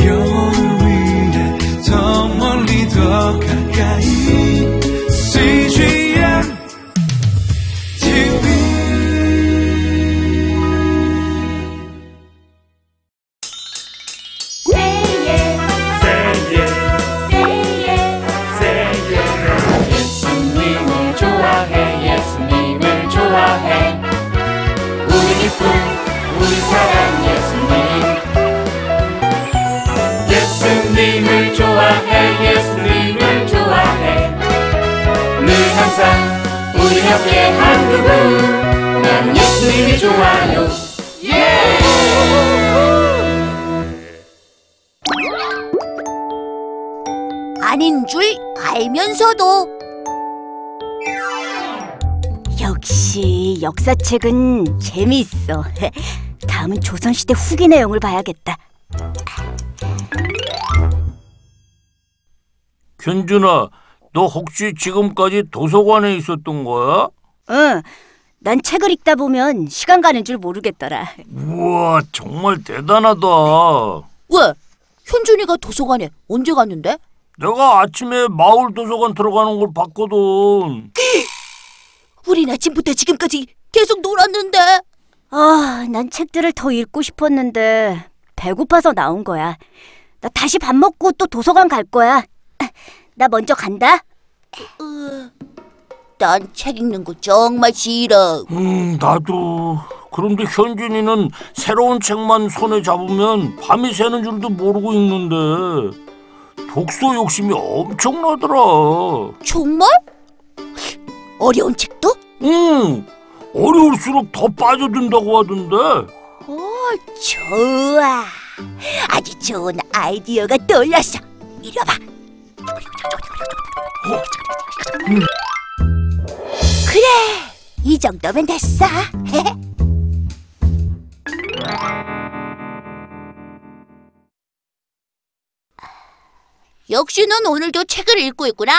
영 옆에 한 그분 나는 예수님이 좋아요 아닌 줄 알면서도 역시 역사책은 재미있어. 다음은 조선시대 후기 내용을 봐야겠다. 견준아, 너 혹시 지금까지 도서관에 있었던 거야? 응, 난 책을 읽다 보면 시간 가는 줄 모르겠더라. 우와, 정말 대단하다. 왜? 현준이가 도서관에 언제 갔는데? 내가 아침에 마을 도서관 들어가는 걸 봤거든. 우린 아침부터 지금까지 계속 놀았는데. 아, 난 책들을 더 읽고 싶었는데 배고파서 나온 거야. 나 다시 밥 먹고 또 도서관 갈 거야. 나 먼저 간다. 난 책 읽는 거 정말 싫어. 음, 나도. 그런데 현준이는 새로운 책만 손에 잡으면 밤이 새는 줄도 모르고 읽는데 독서 욕심이 엄청나더라. 정말? 어려운 책도? 응, 어려울수록 더 빠져든다고 하던데. 오, 좋아. 아주 좋은 아이디어가 떠올랐어. 이리 와봐. 그래, 이 정도면 됐어. 역시 넌 오늘도 책을 읽고 있구나.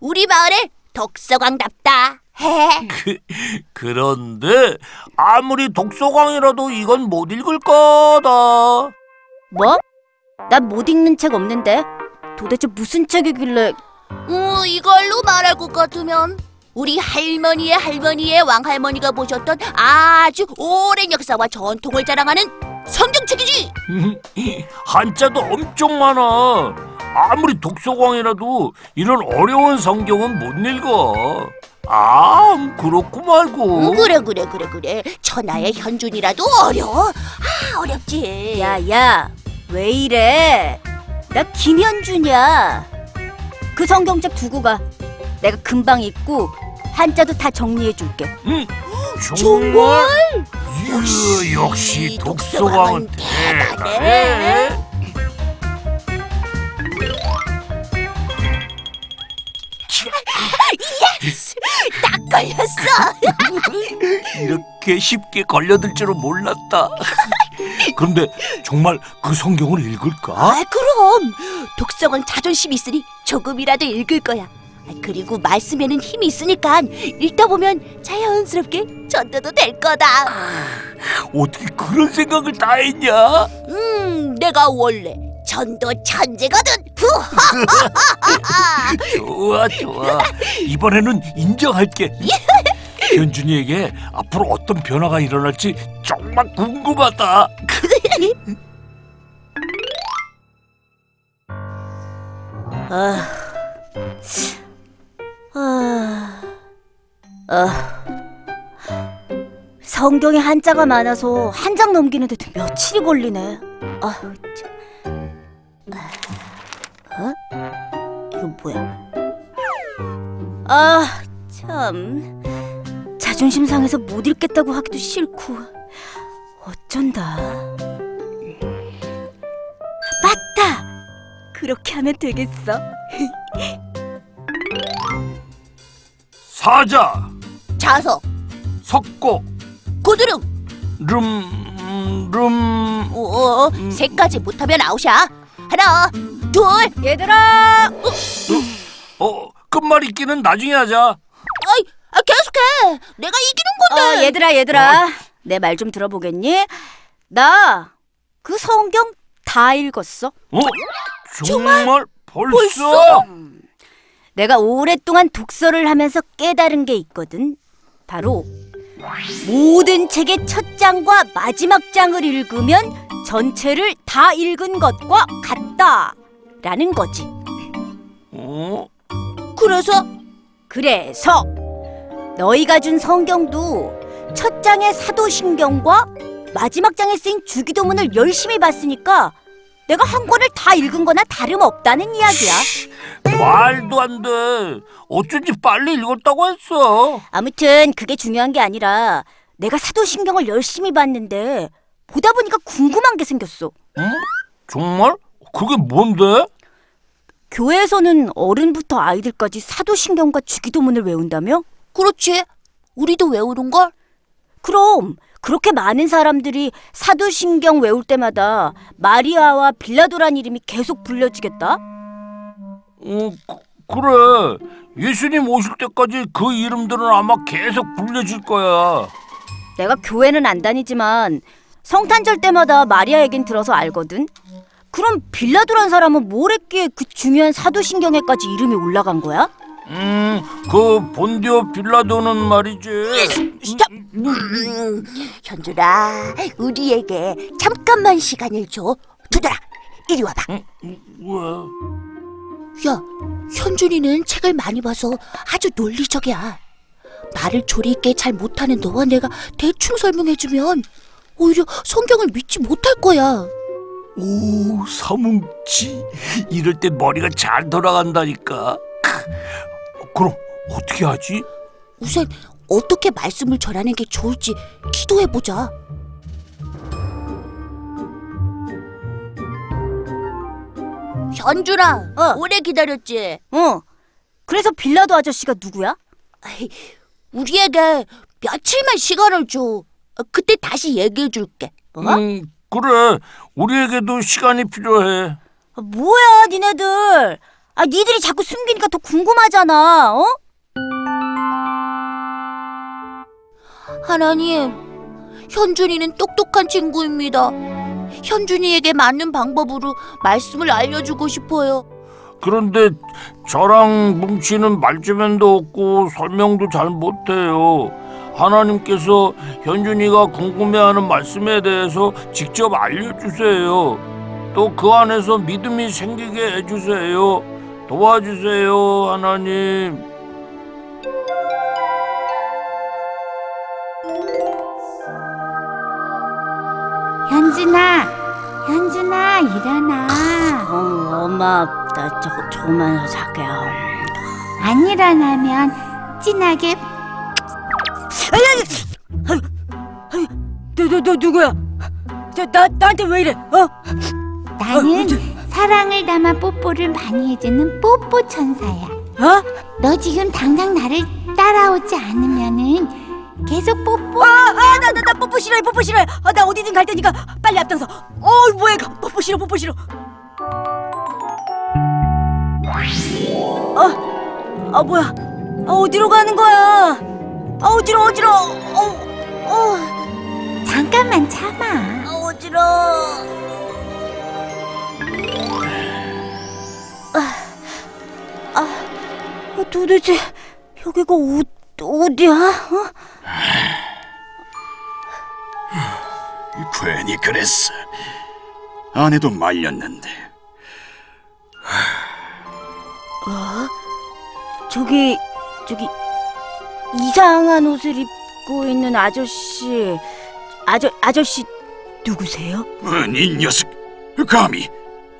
우리 마을에 독서광답다. 그런데 아무리 독서광이라도 이건 못 읽을 거다. 뭐? 난 못 읽는 책 없는데. 도대체 무슨 책이길래? 어, 이걸로 말할 것 같으면 우리 할머니의 할머니의 왕할머니가 보셨던 아주 오랜 역사와 전통을 자랑하는 성경책이지. 한자도 엄청 많아. 아무리 독서광이라도 이런 어려운 성경은 못 읽어. 아, 음, 그렇고 말고. 음, 그래 그래 그래 그래. 천하의 현준이라도 어려워. 아 어렵지. 야야 왜 이래? 나 김현준이야. 그 성경책 두고 가. 내가 금방 읽고 한자도 다 정리해 줄게. 음, 정말? 이야, 역시 독서광은 대단해. 딱 걸렸어. 이렇게 쉽게 걸려들 줄은 몰랐다. 그런데 정말 그 성경을 읽을까? 아 그럼 독서광 자존심 있으니 조금이라도 읽을 거야. 아, 그리고 말씀에는 힘이 있으니까 읽다 보면 자연스럽게 전도도 될 거다. 어떻게 그런 생각을 다 했냐? 음, 내가 원래 전도 천재거든. 좋아 좋아 이번에는 인정할게 현준이에게 앞으로 어떤 변화가 일어날지 정말 궁금하다 아, 아, 아. 성경에 한자가 많아서 한 장 넘기는데도 며칠이 걸리네. 아, 참. 어? 이건 뭐야? 아, 참. 자존심 상해서 못 읽겠다고 하기도 싫고. 어쩐다. 맞다! 그렇게 하면 되겠어. 사자 자석, 석고 고드름, rum룸 어, 세까지 못하면 아웃이야. 하나, 둘. 얘들아. 어 끝말잇기는 나중에 하자 아이, 아, 계속해. 내가 이기는 건데. 어, 얘들아, 얘들아. 내 말 좀 들어보겠니? 나 그 성경 다다 읽었어. 어? 정말, 벌써? 내가 오랫동안 독서를 하면서 깨달은 게 있거든. 바로 모든 책의 첫 장과 마지막 장을 읽으면 전체를 다 읽은 것과 같다 라는 거지. 어? 그래서 그래서 너희가 준 성경도 첫 장의 사도신경과 마지막 장에 쓰인 주기도문을 열심히 봤으니까 내가 한 권을 다 읽은 거나 다름없다는 이야기야. 말도 안 돼. 어쩐지 빨리 읽었다고 했어. 아무튼 그게 중요한 게 아니라 내가 사도신경을 열심히 봤는데 보다 보니까 궁금한 게 생겼어. 응? 정말? 그게 뭔데? 교회에서는 어른부터 아이들까지 사도신경과 주기도문을 외운다며? 그렇지. 우리도 외우는 걸? 그럼 그렇게 많은 사람들이 사도신경 외울 때마다 마리아와 빌라도란 이름이 계속 불려지겠다? 어, 그, 그래. 예수님 오실 때까지 그 이름들은 아마 계속 불려질 거야. 내가 교회는 안 다니지만 성탄절 때마다 마리아 얘긴 들어서 알거든. 그럼 빌라도란 사람은 뭘 했기에 그 중요한 사도신경에까지 이름이 올라간 거야? 음, 그 본디오 빌라도는 말이지. 스톱! 현준아, 우리에게 잠깐만 시간을 줘. 두더라, 이리 와봐. 응? 왜? 야, 현준이는 책을 많이 봐서 아주 논리적이야. 말을 조리 있게 잘 못하는 너와 내가 대충 설명해주면 오히려 성경을 믿지 못할 거야. 오, 사뭉치. 이럴 때 머리가 잘 돌아간다니까. 그럼 어떻게 하지? 우선 어떻게 말씀을 전하는 게 좋을지 기도해 보자. 현준아, 어. 오래 기다렸지? 어. 그래서 빌라도 아저씨가 누구야? 아이, 우리에게 며칠만 시간을 줘. 어, 그때 다시 얘기해 줄게. 뭐? 음, 그래. 우리에게도 시간이 필요해. 아, 뭐야, 니네들? 아, 니들이 자꾸 숨기니까 더 궁금하잖아. 어? 하나님, 현준이는 똑똑한 친구입니다. 현준이에게 맞는 방법으로 말씀을 알려주고 싶어요. 그런데 저랑 뭉치는 말주변도 없고 설명도 잘 못해요. 하나님께서 현준이가 궁금해하는 말씀에 대해서 직접 알려주세요. 또 그 안에서 믿음이 생기게 해주세요. 도와주세요, 하나님. 현준아, 현준아, 일어나. 어, 엄마, 나 조금만 더 잘게요. 안 일어나면 진하게 너, 누구야? 저, 나, 나한테 왜 이래? 어? 나는 사랑을 담아 뽀뽀를 많이 해주는 뽀뽀 천사야. 어? 너 지금 당장 나를 따라오지 않으면은 계속 뽀뽀. 아, 아, 나, 나, 나 뽀뽀 싫어해, 뽀뽀 싫어해. 아, 나 어디든 갈 테니까 빨리 앞장서. 어, 뭐야, 이거. 뽀뽀 싫어, 뽀뽀 싫어. 어, 아, 뭐야. 아, 어디로 가는 거야? 아, 어지러, 어지러. 어, 어, 잠깐만 참아. 아, 어지러. 아, 아, 어, 도대체 여기가 어, 어디야? 어? 괜히 그랬어. 아내도 말렸는데 저기 저기 이상한 옷을 입고 있는 아저씨 아저 아저씨 누구세요? 아니 이 녀석 감히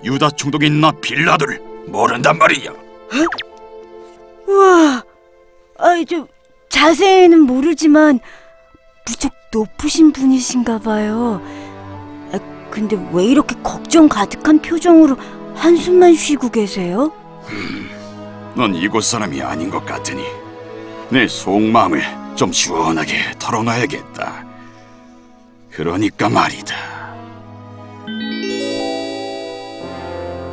유다 총독인 나 빌라도를 모른단 말이야. 우와, 아이 저 자세히는 모르지만 무척 높으신 분이신가 봐요. 아, 근데 왜 이렇게 걱정 가득한 표정으로 한숨만 쉬고 계세요? 넌 이곳 사람이 아닌 것 같으니 내 속마음을 좀 시원하게 털어놔야겠다. 그러니까 말이다.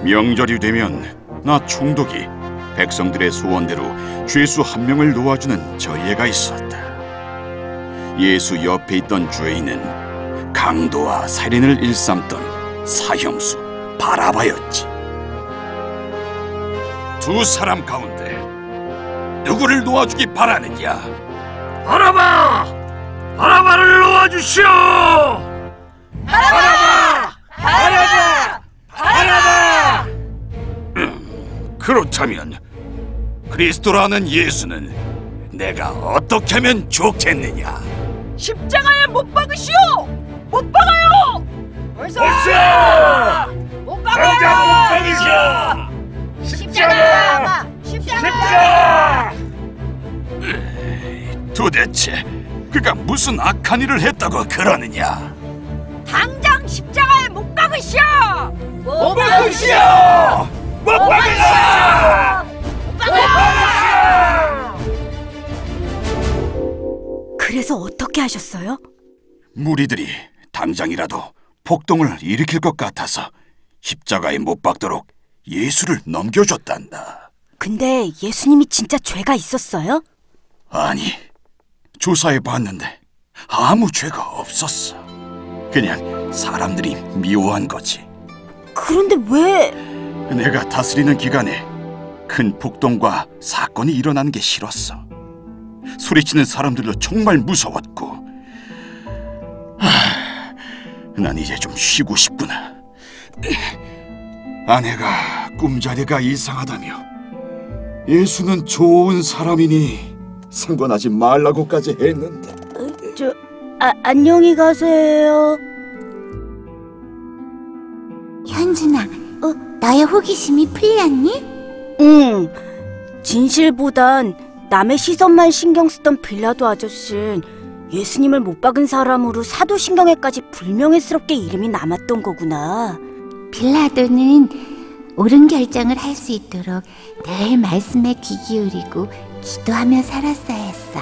명절이 되면 나 총독이 백성들의 소원대로 죄수 한 명을 놓아주는 전례가 있었다. 예수 옆에 있던 죄인은 강도와 살인을 일삼던 사형수. 바라바였지. 두 사람 가운데 누구를 놓아주기 바라느냐? 바라바! 바라바를 놓아주시오! 그렇다면 그리스도라는 예수는 내가 어떻게 하면 좋겠느냐? 십자가에 못 박으시오! 못 박아요! 벌써! 못 박아요! 십자가! 십자가! 도대체 그가 무슨 악한 일을 했다고 그러느냐? 당장 십자가에 못 박으시오! 못 박으시오! 못 박으시오! 그래서 어떻게 하셨어요? 무리들이 당장이라도 폭동을 일으킬 것 같아서 십자가에 못 박도록 예수를 넘겨줬단다. 근데 예수님이 진짜 죄가 있었어요? 아니, 조사해 봤는데 아무 죄가 없었어. 그냥 사람들이 미워한 거지. 그런데 왜 내가 다스리는 기간에 큰 폭동과 사건이 일어나는 게 싫었어. 소리치는 사람들도 정말 무서웠고. 하, 난 이제 좀 쉬고 싶구나. 아내가 꿈자리가 이상하다며 예수는 좋은 사람이니 상관하지 말라고까지 했는데 저 아, 안녕히 가세요. 현준아, 어, 너의 호기심이 풀렸니? 응. 진실보단 남의 시선만 신경 쓰던 빌라도 아저씨는 예수님을 못 박은 사람으로 사도신경에까지 불명예스럽게 이름이 남았던 거구나. 빌라도는 옳은 결정을 할 수 있도록 늘 말씀에 귀 기울이고 기도하며 살았어야 했어.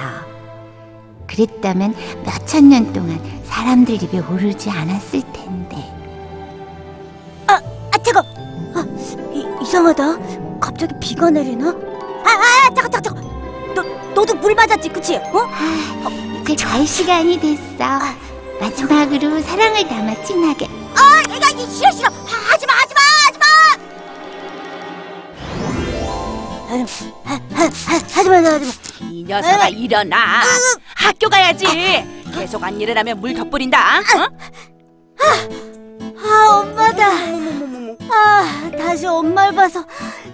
그랬다면 몇 천 년 동안 사람들 입에 오르지 않았을 텐데. 아, 잠깐. 아, 이, 이상하다. 갑자기 비가 내리나? 아, 아, 잠깐, 잠깐, 잠깐. 너, 너도 물 맞았지, 그치? 어? 이제 갈 시간이 됐어. 마지막으로 사랑을 담아 진하게. 아, 내가 이 싫어, 싫어. 하, 하지 하, 하, 하, 하지 마, 하지 마. 이 녀석아 일어나. 학교 가야지. 계속 안 일어나면 물 덧뿌린다. 어? 아, 엄마다. 아, 다시 엄마를 봐서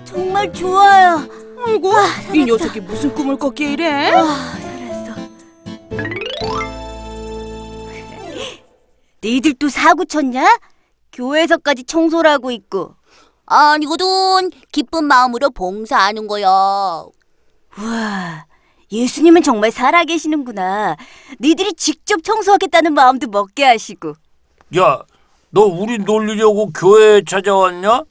정말 좋아요. 아이고, 이 녀석이 무슨 꿈을 꿨기에 이래? 아, 잘했어. 너희들 또 사고 쳤냐? 교회에서까지 청소를 하고 있고. 아니거든. 기쁜 마음으로 봉사하는 거야. 우와, 예수님은 정말 살아계시는구나. 너희들이 직접 청소하겠다는 마음도 먹게 하시고. 야, 너 우리 놀리려고 교회에 찾아왔냐?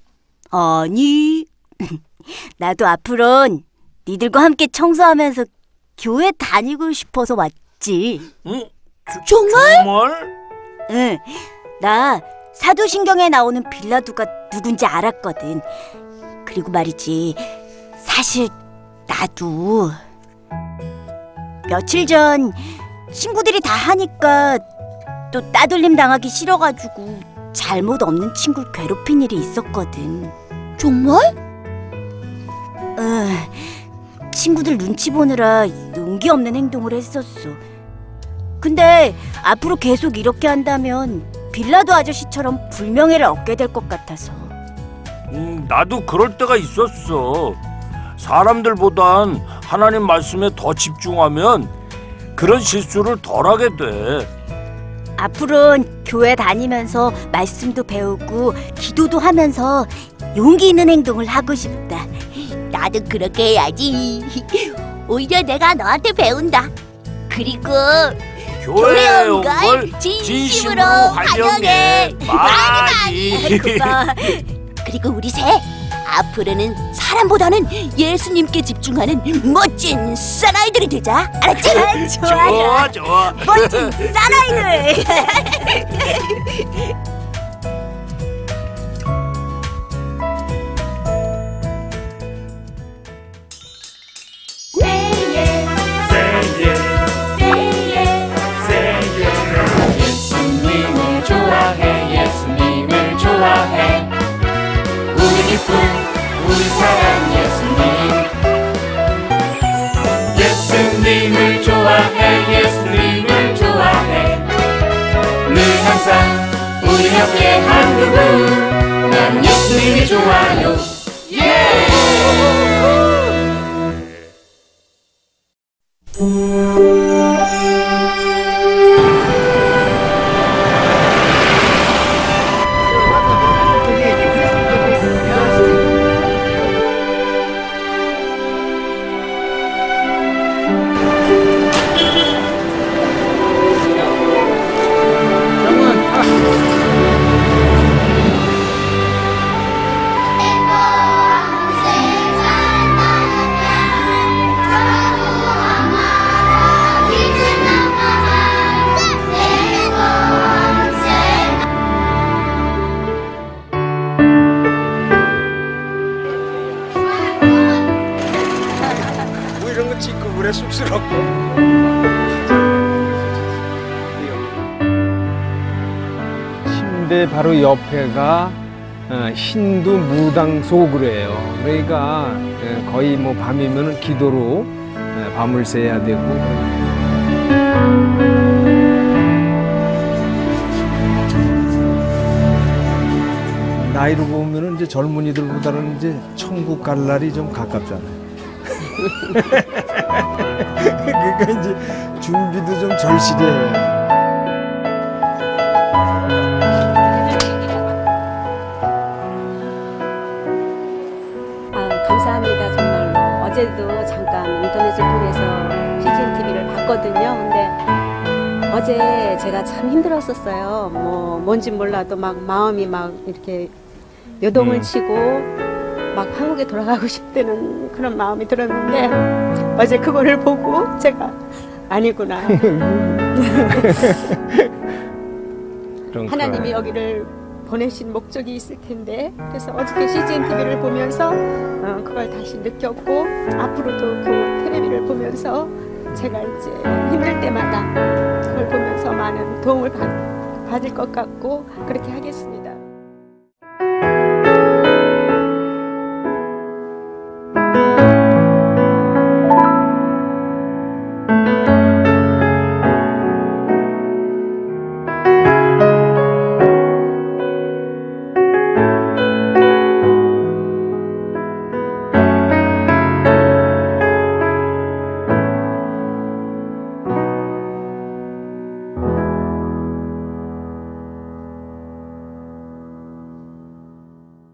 아니, 나도 앞으론 니들과 함께 청소하면서 교회 다니고 싶어서 왔지. 응? 정말? 정말? 응, 나 사도신경에 나오는 빌라도가 누군지 알았거든. 그리고 말이지, 사실 나도 며칠 전 친구들이 다 하니까 또 따돌림 당하기 싫어가지고 잘못 없는 친구를 괴롭힌 일이 있었거든. 정말? 응, 친구들 눈치 보느라 용기 없는 행동을 했었어. 근데 앞으로 계속 이렇게 한다면 빌라도 아저씨처럼 불명예를 얻게 될 것 같아서. 음, 나도 그럴 때가 있었어. 사람들보단 하나님 말씀에 더 집중하면 그런 실수를 덜 하게 돼. 앞으로는 교회 다니면서 말씀도 배우고 기도도 하면서 용기 있는 행동을 하고 싶다. 나도 그렇게 해야지. 오히려 내가 너한테 배운다. 그리고 교회에 온걸걸 진심으로 환영해. 많이. 고마워. 그리고 우리 셋 앞으로는 사람보다는 예수님께 집중하는 멋진 사나이들이 되자. 알았지? 좋아, 좋아, 좋아. 멋진 사나이들. 늘 항상 우리 옆에 한 그분. 난 예수님이 좋아요. 뭐 바로 옆에가 어, 힌두 무당 소그래요 그러니까 예, 거의 뭐 밤이면 기도로 예, 밤을 새야 되고 나이로 보면은 이제 젊은이들보다는 이제 천국 갈 날이 좀 가깝잖아요. 그러니까 이제 준비도 좀 절실해요. 어제도 잠깐 인터넷을 통해서 CGN TV를 봤거든요. 근데 어제 제가 참 힘들었었어요. 뭐 뭔지 몰라도 막 마음이 막 이렇게 요동을 음. 치고 막 한국에 돌아가고 싶다는 그런 마음이 들었는데 어제 그거를 보고 제가 아니구나. 하나님이. 여기를 보내신 목적이 있을 텐데 그래서 어저께 CGN TV를 보면서 어, 그걸 다시 느꼈고 앞으로도 그 텔레비를 보면서 제가 이제 힘들 때마다 그걸 보면서 많은 도움을 받, 받을 것 같고 그렇게 하겠습니다.